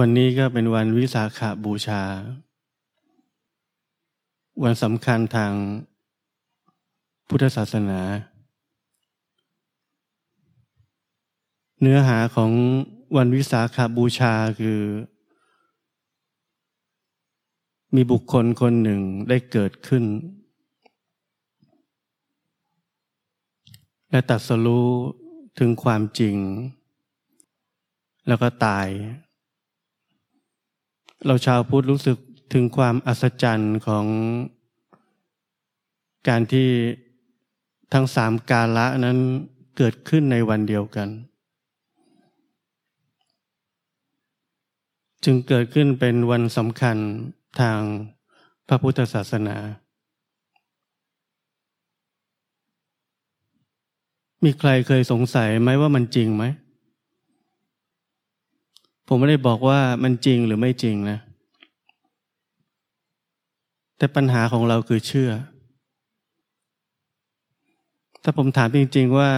วันนี้ก็เป็นวันวิสาขาบูชา วันสำคัญทางพุทธศาสนา เนื้อหาของวันวิสาขาบูชาคือ มีบุคคลคนหนึ่งได้เกิดขึ้น และตัดสรู้ถึงความจริง แล้วก็ตาย เราชาวพุทธรู้สึกถึงความอัศจรรย์ของการที่ทั้งสามกาละนั้นเกิดขึ้นในวันเดียวกัน จึงเกิดขึ้นเป็นวันสำคัญทางพระพุทธศาสนา มีใครเคยสงสัยไหมว่ามันจริงไหม ผมไม่ได้บอกว่ามันจริงหรือไม่จริงนะ แต่ปัญหาของเราคือเชื่อ ถ้าผมถามจริง ๆ ว่า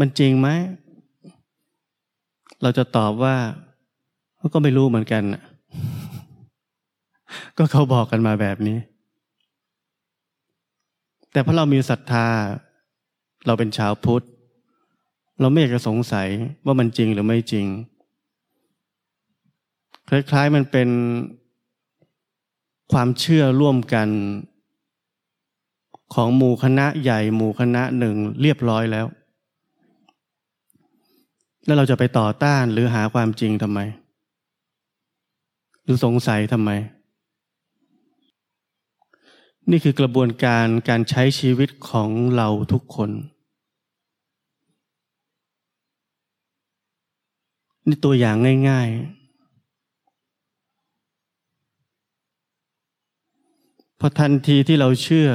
มันจริงไหม เราจะตอบว่าก็ไม่รู้เหมือนกันก็เขาบอกกันมาแบบนี้ แต่เพราะเรามีศรัทธา เราเป็นชาวพุทธ เราไม่อยากจะสงสัยว่ามันจริงหรือไม่จริง คล้ายๆมันเป็นความเชื่อร่วมกันของหมู่คณะใหญ่หมู่คณะหนึ่งเรียบร้อยแล้ว แล้วเราจะไปต่อต้านหรือหาความจริงทำไม หรือสงสัยทำไม นี่คือกระบวนการการใช้ชีวิตของเราทุกคนนี่ตัวอย่างง่าย ๆ พอทันทีที่เราเชื่อ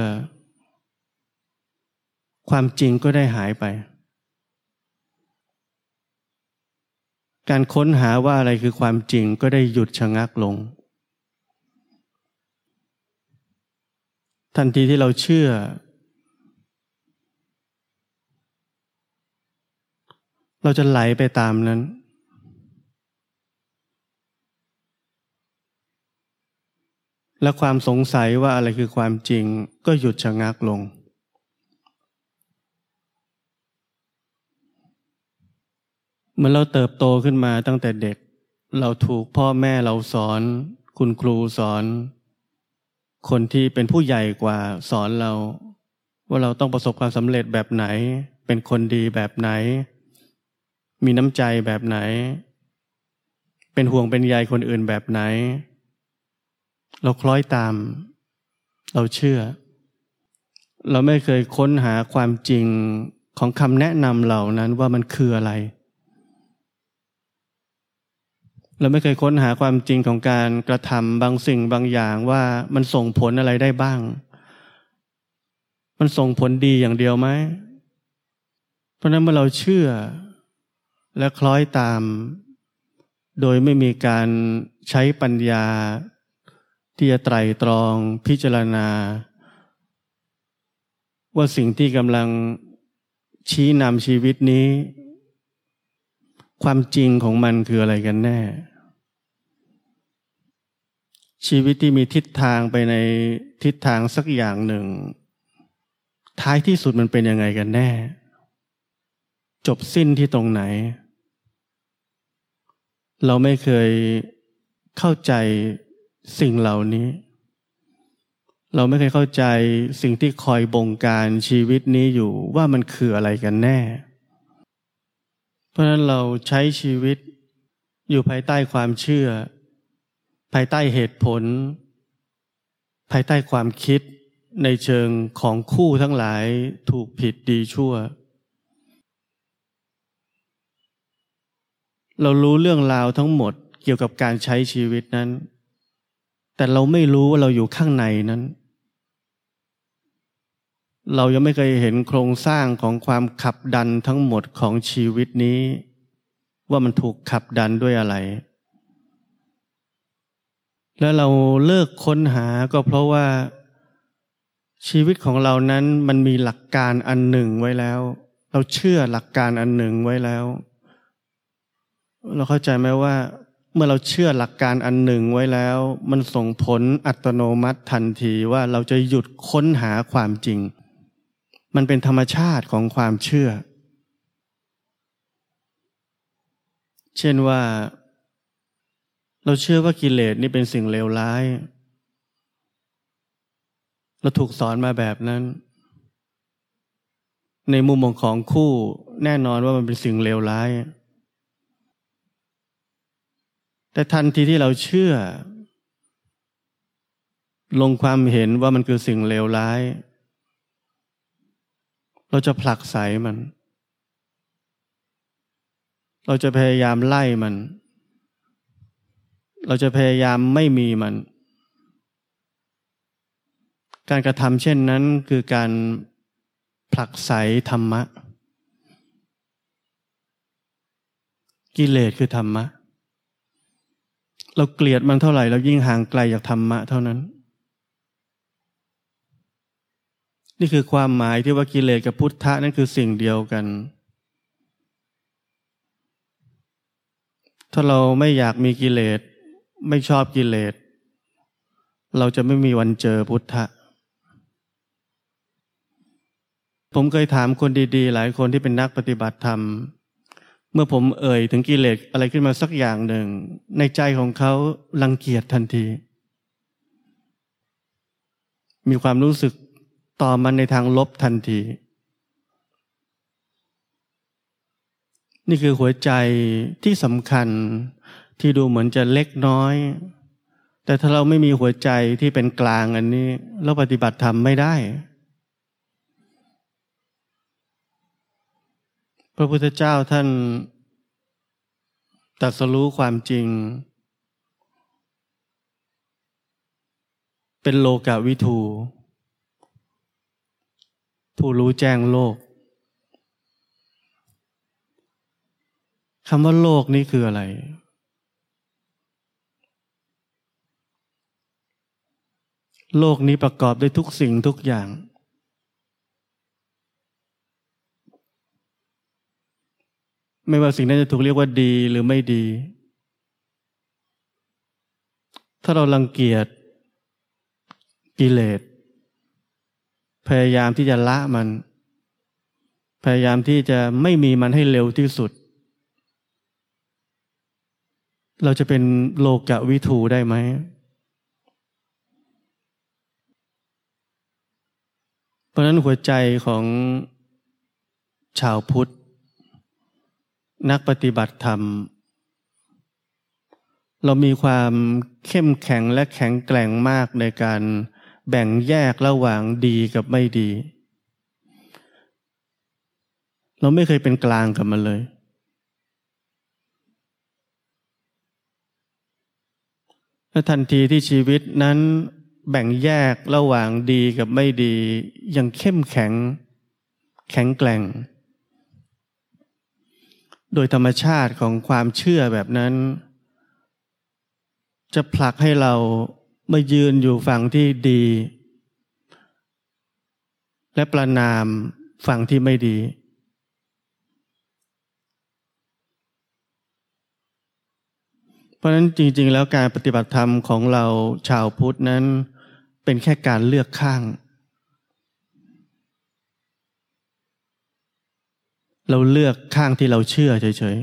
ความจริงก็ได้หายไป การค้นหาว่าอะไรคือความจริงก็ได้หยุดชะงักลง ทันทีที่เราเชื่อ เราจะไหลไปตามนั้น และความสงสัยว่าอะไรคือความจริงก็หยุดชะงักลง เมื่อเราเติบโตขึ้นมาตั้งแต่เด็ก เราถูกพ่อแม่เราสอน คุณครูสอน คนที่เป็นผู้ใหญ่กว่าสอนเรา ว่าเราต้องประสบความสำเร็จแบบไหน เป็นคนดีแบบไหน มีน้ำใจแบบไหน เป็นห่วงเป็นใยคนอื่นแบบไหน เราคล้อยตาม เราเชื่อ เราไม่เคยค้นหาความจริงของคำแนะนำเหล่านั้นว่ามันคืออะไร เราไม่เคยค้นหาความจริงของการกระทำบางสิ่งบางอย่างว่ามันส่งผลอะไรได้บ้าง มันส่งผลดีอย่างเดียวไหม เพราะนั้นเมื่อเราเชื่อและคล้อยตาม โดยไม่มีการใช้ปัญญา ที่จะไตรตรองพิจารณา ว่าสิ่งที่กำลังชี้นำชีวิตนี้ ความจริงของมันคืออะไรกันแน่ ชีวิตที่มีทิศทางไปในทิศทางสักอย่างหนึ่ง ท้ายที่สุดมันเป็นยังไงกันแน่ จบสิ้นที่ตรงไหน เราไม่เคยเข้าใจ สิ่งเหล่านี้ เราไม่เคยเข้าใจสิ่งที่คอยบงการชีวิตนี้อยู่ว่ามันคืออะไรกันแน่ เพราะนั้นเราใช้ชีวิตอยู่ภายใต้ความเชื่อ ภายใต้เหตุผล ภายใต้ความคิดในเชิงของคู่ทั้งหลายถูกผิดดีชั่ว เรารู้เรื่องราวทั้งหมดเกี่ยวกับการใช้ชีวิตนั้น แต่เราไม่รู้ว่าเราอยู่ข้างในนั้น เรายังไม่เคยเห็นโครงสร้างของความขับดันทั้งหมดของชีวิตนี้ ว่ามันถูกขับดันด้วยอะไร แล้วเราเลิกค้นหาก็เพราะว่า ชีวิตของเรานั้นมันมีหลักการอันหนึ่งไว้แล้ว เราเชื่อหลักการอันหนึ่งไว้แล้ว เราเข้าใจไหมว่า เมื่อเราเชื่อหลักการอันหนึ่งไว้แล้ว มันส่งผลอัตโนมัติทันทีว่าเราจะหยุดค้นหาความจริง มันเป็นธรรมชาติของความเชื่อ เช่นว่า เราเชื่อว่ากิเลสนี่เป็นสิ่งเลวร้าย เราถูกสอนมาแบบนั้น ในมุมมองของคู่แน่นอนว่ามันเป็นสิ่งเลวร้าย แต่ทันทีที่เราเชื่อ ลงความเห็นว่ามันคือสิ่งเลวร้าย เราจะผลักไสมัน เราจะพยายามไล่มัน เราจะพยายามไม่มีมัน การกระทำเช่นนั้นคือการผลักไสธรรมะ กิเลสคือธรรมะ เราเกลียดมันเท่าไหร่ เรายิ่งห่างไกลจากธรรมะเท่านั้น นี่คือความหมายที่ว่ากิเลสกับพุทธะนั่นคือสิ่งเดียวกัน ถ้าเราไม่อยากมีกิเลสไม่ชอบกิเลสเราจะไม่มีวันเจอพุทธะ ผมเคยถามคนดีๆ หลายคนที่เป็นนักปฏิบัติธรรม เมื่อผมเอ่ยถึงกิเลสอะไรขึ้นมาสักอย่างหนึ่ง ในใจของเขารังเกียจทันที มีความรู้สึกต่อมันในทางลบทันที นี่คือหัวใจที่สำคัญที่ดูเหมือนจะเล็กน้อย แต่ถ้าเราไม่มีหัวใจที่เป็นกลางอันนี้ เราปฏิบัติธรรมไม่ได้ พระพุทธเจ้าท่านตัดสรู้ความจริง เป็นโลกาวิทู ผู้รู้แจ้งโลกคำว่าโลกนี้คืออะไร โลกนี้ประกอบด้วยทุกสิ่งทุกอย่าง ไม่ว่าสิ่งนั้นจะถูกเรียกว่าดีหรือไม่ดี ถ้าเราลังเกียจกิเลส พยายามที่จะละมัน พยายามที่จะไม่มีมันให้เร็วที่สุด เราจะเป็นโลกะวิทูได้ไหม เพราะนั้นหัวใจของชาวพุทธ นักปฏิบัติธรรม เรามีความเข้มแข็งและแข็งแกร่งมากในการแบ่งแยกระหว่างดีกับไม่ดี เราไม่เคยเป็นกลางกับมันเลยและทันทีที่ชีวิตนั้นแบ่งแยกระหว่างดีกับไม่ดียังเข้มแข็ง แข็งแกร่ง โดยธรรมชาติของความเชื่อแบบนั้น จะผลักให้เรามายืนอยู่ฝั่งที่ดี และประนามฝั่งที่ไม่ดี เพราะนั้นจริงๆแล้วการปฏิบัติธรรมของเราชาวพุทธนั้นเป็นแค่การเลือกข้าง เราเลือกข้างที่เราเชื่อเฉย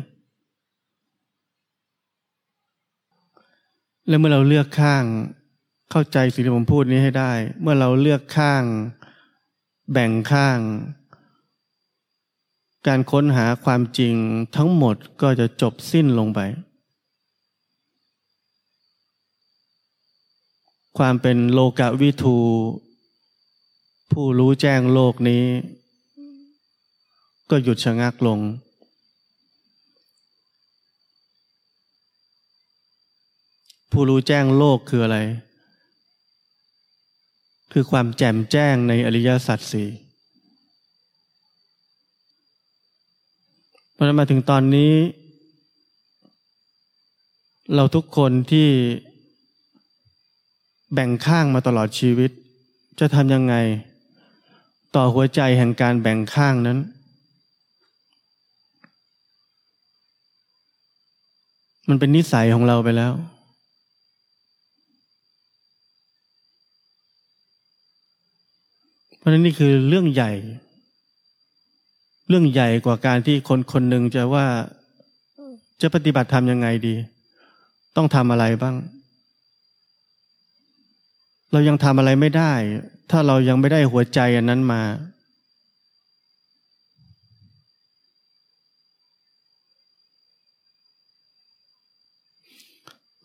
ๆ แล้วเมื่อเราเลือกข้างเข้าใจสิ่งที่ผมพูดนี้ให้ได้ เมื่อเราเลือกข้าง แบ่งข้าง การค้นหาความจริงทั้งหมดก็จะจบสิ้นลงไป ความเป็นโลกวิทู ผู้รู้แจ้งโลกนี้ ก็หยุดชะงักลง ผู้รู้แจ้งโลกคืออะไร คือความแจ่มแจ้งในอริยสัจสี่พอมาถึงตอนนี้ เราทุกคนที่แบ่งข้างมาตลอดชีวิต จะทำยังไง ต่อหัวใจแห่งการแบ่งข้างนั้น มันเป็นนิสัยของเราไปแล้ว เพราะนั้นนี่คือเรื่องใหญ่ เรื่องใหญ่กว่าการที่คนคนหนึ่งจะว่าจะปฏิบัติทำยังไงดี ต้องทำอะไรบ้าง เรายังทำอะไรไม่ได้ ถ้าเรายังไม่ได้หัวใจอันนั้นมา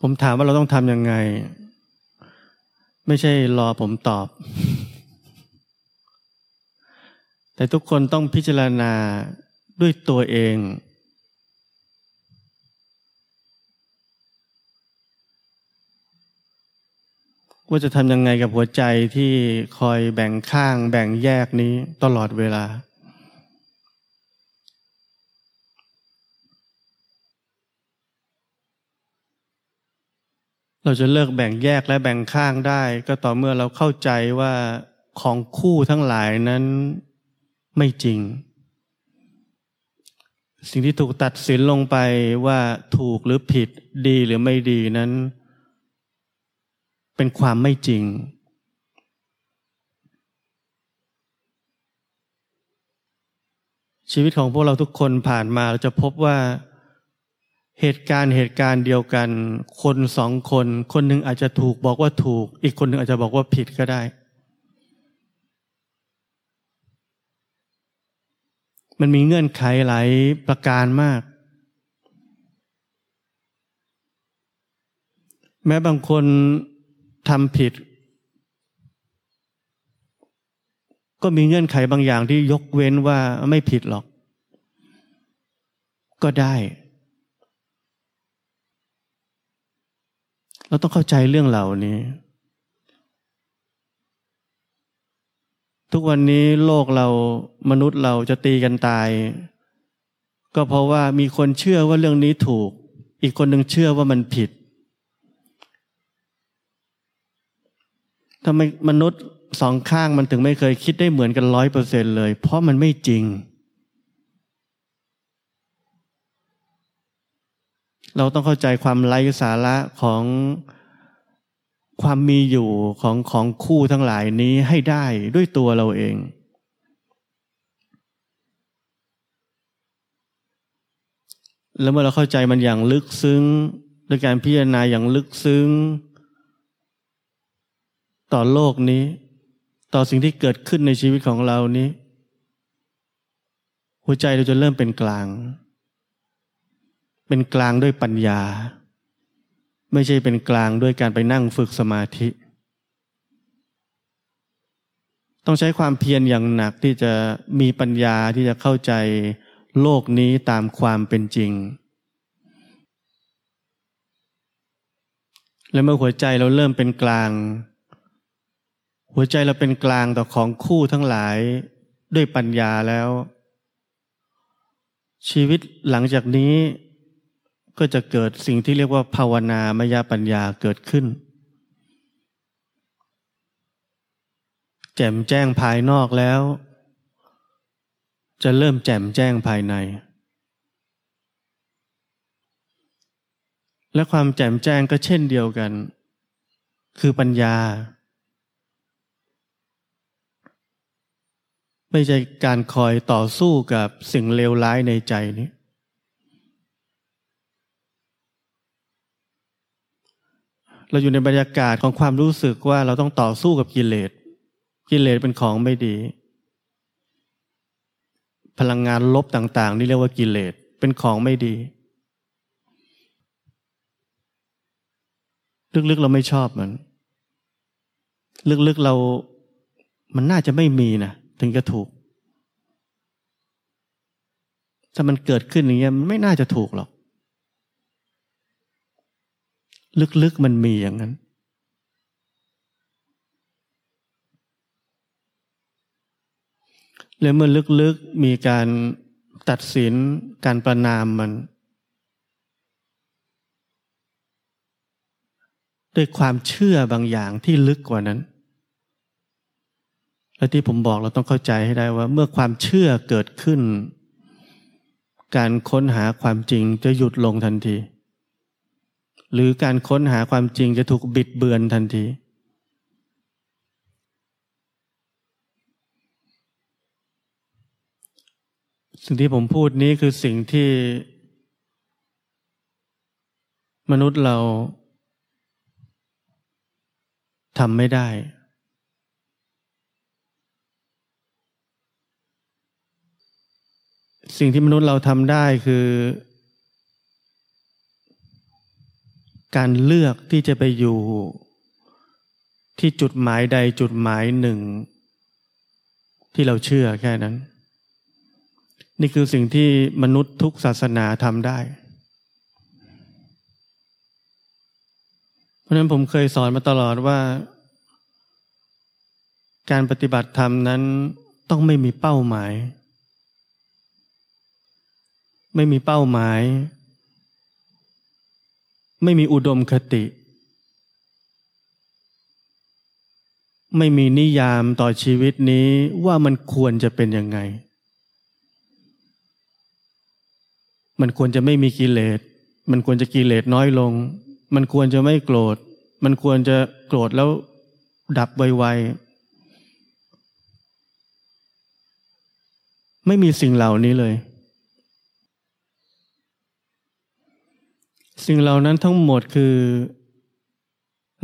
ผมถามว่าเราต้องทำยังไง ไม่ใช่รอผมตอบ แต่ทุกคนต้องพิจารณาด้วยตัวเอง ว่าจะทำยังไงกับหัวใจที่คอยแบ่งข้างแบ่งแยกนี้ตลอดเวลา เราจะเลิกแบ่งแยกและแบ่งข้างได้ ก็ต่อเมื่อเราเข้าใจว่าของคู่ทั้งหลายนั้นไม่จริง สิ่งที่ถูกตัดสินลงไปว่าถูกหรือผิดดีหรือไม่ดีนั้น เป็นความไม่จริง ชีวิตของพวกเราทุกคนผ่านมาเราจะพบว่า เหตุการณ์เหตุการณ์เดียวกัน คนสองคน คนหนึ่งอาจจะถูกบอกว่าถูก อีกคนหนึ่งอาจจะบอกว่าผิดก็ได้ มันมีเงื่อนไขหลายประการมาก แม้บางคนทำผิด ก็มีเงื่อนไขบางอย่างที่ยกเว้นว่าไม่ผิดหรอก ก็ได้ เราต้องเข้าใจเรื่องเหล่านี้ ทุกวันนี้โลกเรามนุษย์เราจะตีกันตาย ก็เพราะว่ามีคนเชื่อว่าเรื่องนี้ถูก อีกคนหนึ่งเชื่อว่ามันผิดทำไมมนุษย์สองข้างมันถึงไม่เคยคิดได้เหมือนกันร้อยเปอร์เซ็นเลย เพราะมันไม่จริง เราต้องเข้าใจความไร้สาระของความมีอยู่ของของคู่ทั้งหลายนี้ให้ได้ด้วยตัวเราเอง แล้วเมื่อเราเข้าใจมันอย่างลึกซึ้งด้วยการพิจารณาอย่างลึกซึ้ง ต่อโลกนี้ ต่อสิ่งที่เกิดขึ้นในชีวิตของเรานี้ หัวใจเราจะเริ่มเป็นกลาง เป็นกลางด้วยปัญญา ไม่ใช่เป็นกลางด้วยการไปนั่งฝึกสมาธิ ต้องใช้ความเพียรอย่างหนักที่จะมีปัญญาที่จะเข้าใจโลกนี้ตามความเป็นจริง และเมื่อหัวใจเราเริ่มเป็นกลาง หัวใจเราเป็นกลางต่อของคู่ทั้งหลายด้วยปัญญาแล้ว ชีวิตหลังจากนี้ ก็จะเกิดสิ่งที่เรียกว่าภาวนามยปัญญาเกิดขึ้น แจ่มแจ้งภายนอกแล้ว จะเริ่มแจ่มแจ้งภายใน และความแจ่มแจ้งก็เช่นเดียวกัน คือปัญญา ไม่ใช่การคอยต่อสู้กับสิ่งเลวร้ายในใจนี้ เราอยู่ในบรรยากาศของความรู้สึกว่าเราต้องต่อสู้กับกิเลส กิเลสเป็นของไม่ดี พลังงานลบต่างๆ นี่เรียกว่ากิเลส เป็นของไม่ดี ลึกๆเราไม่ชอบมัน ลึกๆเรา มันน่าจะไม่มีนะถึงจะถูก ถ้ามันเกิดขึ้นอย่างเงี้ยมันไม่น่าจะถูกหรอก ลึกๆมันมีอย่างนั้น และเมื่อลึกๆมีการตัดสินการประนามมัน ด้วยความเชื่อบางอย่างที่ลึกกว่านั้น และที่ผมบอกเราต้องเข้าใจให้ได้ว่า เมื่อความเชื่อเกิดขึ้น การค้นหาความจริงจะหยุดลงทันที หรือการค้นหาความจริงจะถูกบิดเบือนทันที สิ่งที่ผมพูดนี้คือสิ่งที่ มนุษย์เราทำไม่ได้ สิ่งที่มนุษย์เราทำได้คือ การเลือกที่จะไปอยู่ ที่จุดหมายใดจุดหมายหนึ่ง ที่เราเชื่อแค่นั้น นี่คือสิ่งที่มนุษย์ทุกศาสนาทำได้ เพราะฉะนั้นผมเคยสอนมาตลอดว่า การปฏิบัติธรรมนั้นต้องไม่มีเป้าหมาย ไม่มีเป้าหมาย ไม่มีอุดมคติ ไม่มีนิยามต่อชีวิตนี้ว่ามันควรจะเป็นยังไง มันควรจะไม่มีกิเลส มันควรจะกิเลสน้อยลง มันควรจะไม่โกรธ มันควรจะโกรธแล้วดับไวๆ ไม่มีสิ่งเหล่านี้เลย สิ่งเหล่านั้นทั้งหมดคือ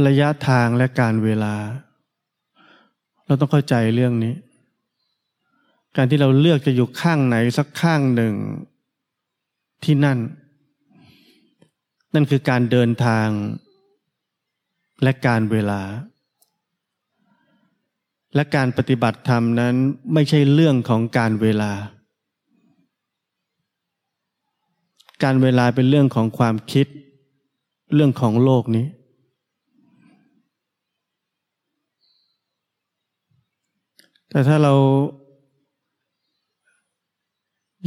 ระยะทางและการเวลา เราต้องเข้าใจเรื่องนี้ การที่เราเลือกจะอยู่ข้างไหนสักข้างหนึ่งที่นั่น นั่นคือการเดินทางและการเวลา และการปฏิบัติธรรมนั้นไม่ใช่เรื่องของการเวลา การเวลาเป็นเรื่องของความคิด เรื่องของโลกนี้ แต่ถ้าเรา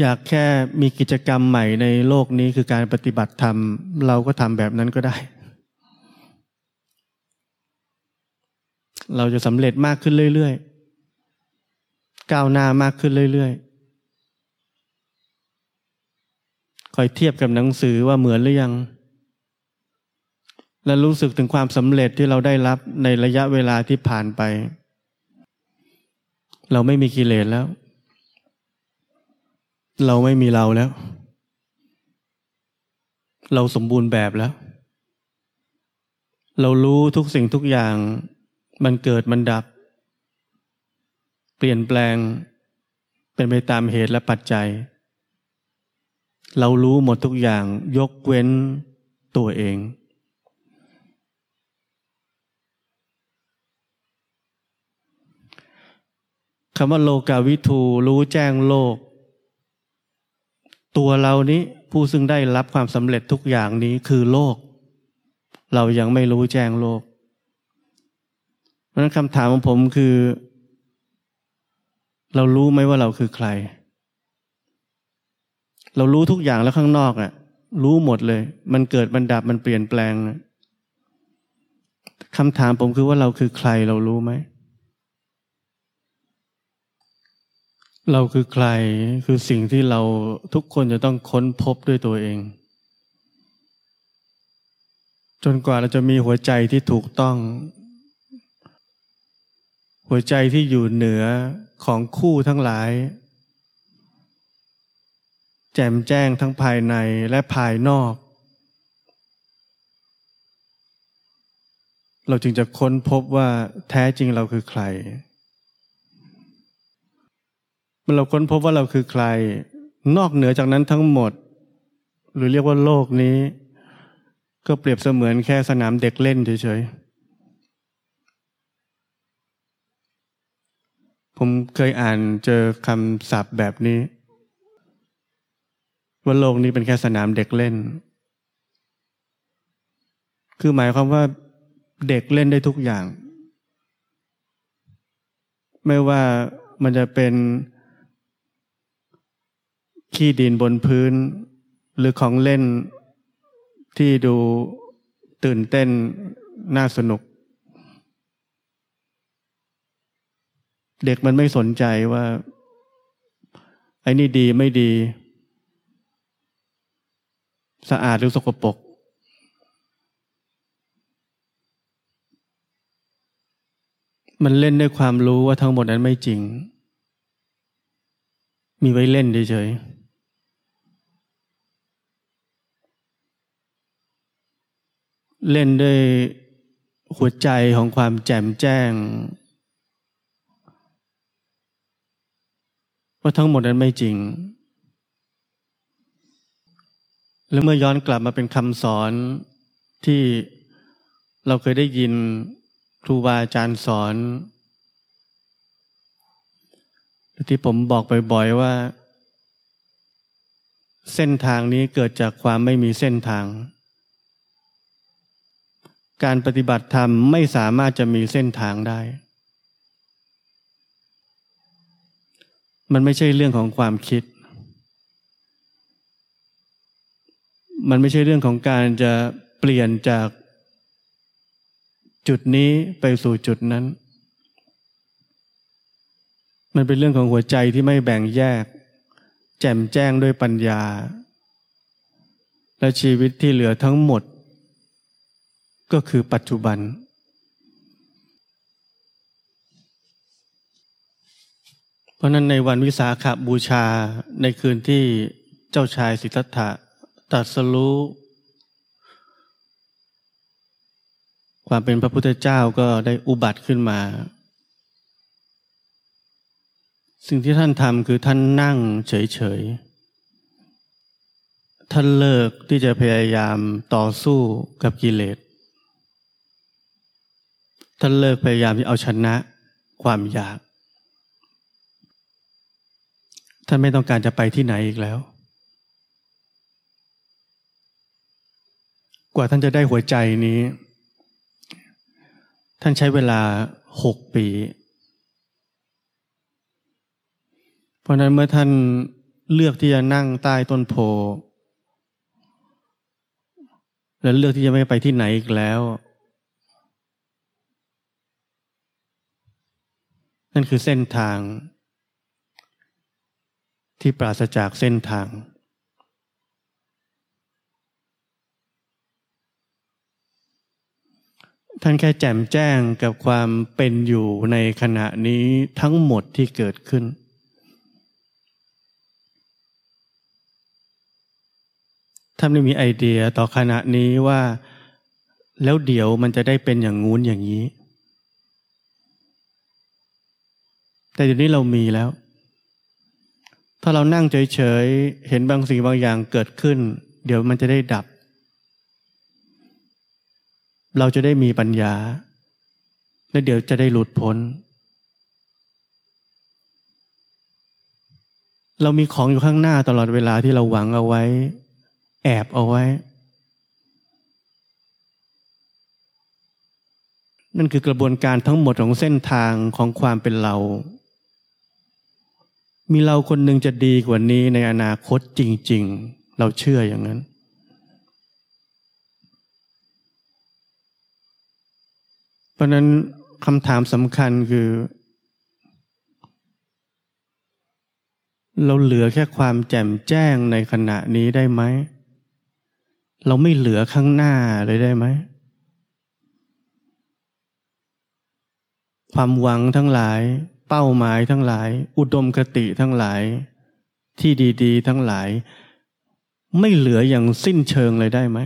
อยากแค่มีกิจกรรมใหม่ในโลกนี้คือการปฏิบัติธรรม เราก็ทำแบบนั้นก็ได้ เราจะสำเร็จมากขึ้นเรื่อยๆ ก้าวหน้ามากขึ้นเรื่อยๆ คอยเทียบกับหนังสือว่าเหมือนหรือยัง และรู้สึกถึงความสำเร็จที่เราได้รับในระยะเวลาที่ผ่านไป เราไม่มีกิเลสแล้ว เราไม่มีเราแล้ว เราสมบูรณ์แบบแล้ว เรารู้ทุกสิ่งทุกอย่าง มันเกิดมันดับ เปลี่ยนแปลงเป็นไปตามเหตุและปัจจัย เรารู้หมดทุกอย่างยกเว้นตัวเอง คำว่าโลกาวิทูรู้แจ้งโลก ตัวเรานี้ผู้ซึ่งได้รับความสำเร็จทุกอย่างนี้คือโลก เรายังไม่รู้แจ้งโลกเพราะนั้นคำถามของผมคือ เรารู้ไหมว่าเราคือใคร เรารู้ทุกอย่างแล้วข้างนอกอะ่ะ รู้หมดเลย มันเกิดมันดับมันเปลี่ยนแปลงคำถามผมคือว่าเราคือใครเรารู้ไหม เราคือใครคือสิ่งที่เราทุกคนจะต้องค้นพบด้วยตัวเอง จนกว่าเราจะมีหัวใจที่ถูกต้อง หัวใจที่อยู่เหนือของคู่ทั้งหลาย จ่มแจ้งทั้งภายในและภายนอก เราจึงจะค้นพบว่าแท้จริงเราคือใคร เมื่อเราค้นพบว่าเราคือใคร นอกเหนือจากนั้นทั้งหมด หรือเรียกว่าโลกนี้ ก็เปรียบเสมือนแค่สนามเด็กเล่นเฉยๆ ผมเคยอ่านเจอคำศัพท์แบบนี้ ว่าโลกนี้เป็นแค่สนามเด็กเล่น คือหมายความว่าเด็กเล่นได้ทุกอย่าง ไม่ว่ามันจะเป็นขี้ดินบนพื้น หรือของเล่นที่ดูตื่นเต้นน่าสนุก เด็กมันไม่สนใจว่า ไอ้นี่ดีไม่ดี สะอาดหรือสกปรกมันเล่นด้วยความรู้ว่าทั้งหมดนั้นไม่จริง มีไว้เล่นเฉยเล่นด้วยหัวใจของความแจ่มแจ้ง ว่าทั้งหมดนั้นไม่จริง แล้วเมื่อย้อนกลับมาเป็นคำสอนที่เราเคยได้ยินครูบาอาจารย์สอน ที่ผมบอกบ่อยๆว่า เส้นทางนี้เกิดจากความไม่มีเส้นทาง การปฏิบัติธรรมไม่สามารถจะมีเส้นทางได้ มันไม่ใช่เรื่องของความคิด มันไม่ใช่เรื่องของการจะเปลี่ยนจากจุดนี้ไปสู่จุดนั้น มันเป็นเรื่องของหัวใจที่ไม่แบ่งแยก แจ่มแจ้งด้วยปัญญา และชีวิตที่เหลือทั้งหมด ก็คือปัจจุบันเพราะนั้นในวันวิสาขาบูชาในคืนที่เจ้าชายสิทธัตถะ ตัดสรู้ความเป็นพระพุทธเจ้าก็ได้อุบัติขึ้นมา สิ่งที่ท่านทำคือท่านนั่งเฉยๆ ท่านเลิกที่จะพยายามต่อสู้กับกิเลส ท่านเลิกพยายามที่เอาชนะความอยาก ท่านไม่ต้องการจะไปที่ไหนอีกแล้ว กว่าท่านจะได้หัวใจนี้ ท่านใช้เวลาหกปี เพราะนั้นเมื่อท่านเลือกที่จะนั่งใต้ต้นโพและเลือกที่จะไม่ไปที่ไหนอีกแล้ว นั่นคือเส้นทาง ที่ปราศจากเส้นทาง ท่านแค่แจ่มแจ้งกับความเป็นอยู่ในขณะนี้ทั้งหมดที่เกิดขึ้น ท่านไม่มีไอเดียต่อขณะนี้ว่า แล้วเดี๋ยวมันจะได้เป็นอย่างงู้นอย่างนี้ แต่เดี๋ยวนี้เรามีแล้ว ถ้าเรานั่งเฉยๆ เห็นบางสิ่งบางอย่างเกิดขึ้น เดี๋ยวมันจะได้ดับ เราจะได้มีปัญญา และเดี๋ยวจะได้หลุดพ้น เรามีของอยู่ข้างหน้าตลอดเวลาที่เราหวังเอาไว้ แอบเอาไว้ นั่นคือกระบวนการทั้งหมดของเส้นทางของความเป็นเรา มีเราคนหนึ่งจะดีกว่านี้ในอนาคตจริง ๆ เราเชื่ออย่างนั้น ราะนั้นคำถามสำคัญคือ เราเหลือแค่ความแจ่มแจ้งในขณะนี้ได้ไหม เราไม่เหลือข้างหน้าเลยได้ไหม ความหวังทั้งหลาย เป้าหมายทั้งหลาย อุดมคติทั้งหลาย ที่ดี ๆ ทั้งหลาย ไม่เหลืออย่างสิ้นเชิงเลยได้ไหม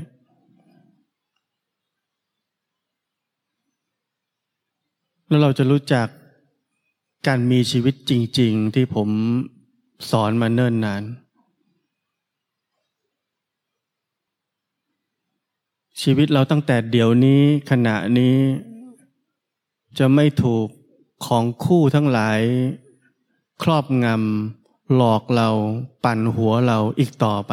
แล้วเราจะรู้จักการมีชีวิตจริง ๆ ที่ผมสอนมาเนิ่นนาน ชีวิตเราตั้งแต่เดี๋ยวนี้ขณะนี้ จะไม่ถูกของคู่ทั้งหลาย ครอบงำหลอกเราปั่นหัวเราอีกต่อไป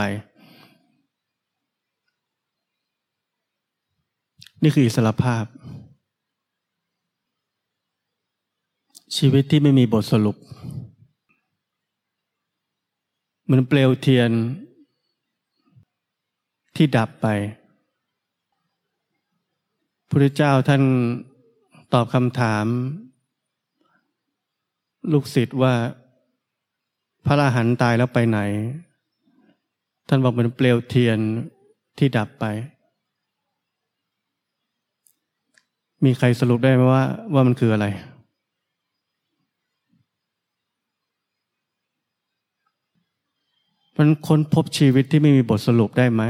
นี่คืออิสรภาพ ชีวิตที่ไม่มีบทสรุป เหมือนเปลวเทียนที่ดับไปพระเจ้าท่านตอบคำถาม ลูกศิษย์ว่า พระอรหันต์ตายแล้วไปไหน ท่านบอกเหมือนเปลวเทียนที่ดับไป มีใครสรุปได้ไหมว่า ว่ามันคืออะไร มันค้นพบชีวิตที่ไม่มีบทสรุปได้ไหม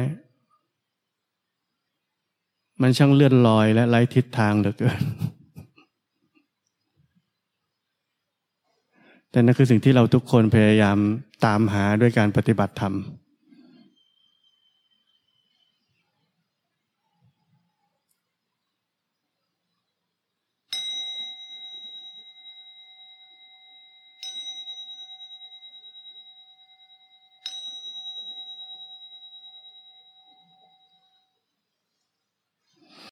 มันช่างเลื่อนลอยและไร้ทิศทางเหลือเกิน แต่นั่นคือสิ่งที่เราทุกคนพยายามตามหาด้วยการปฏิบัติธรรม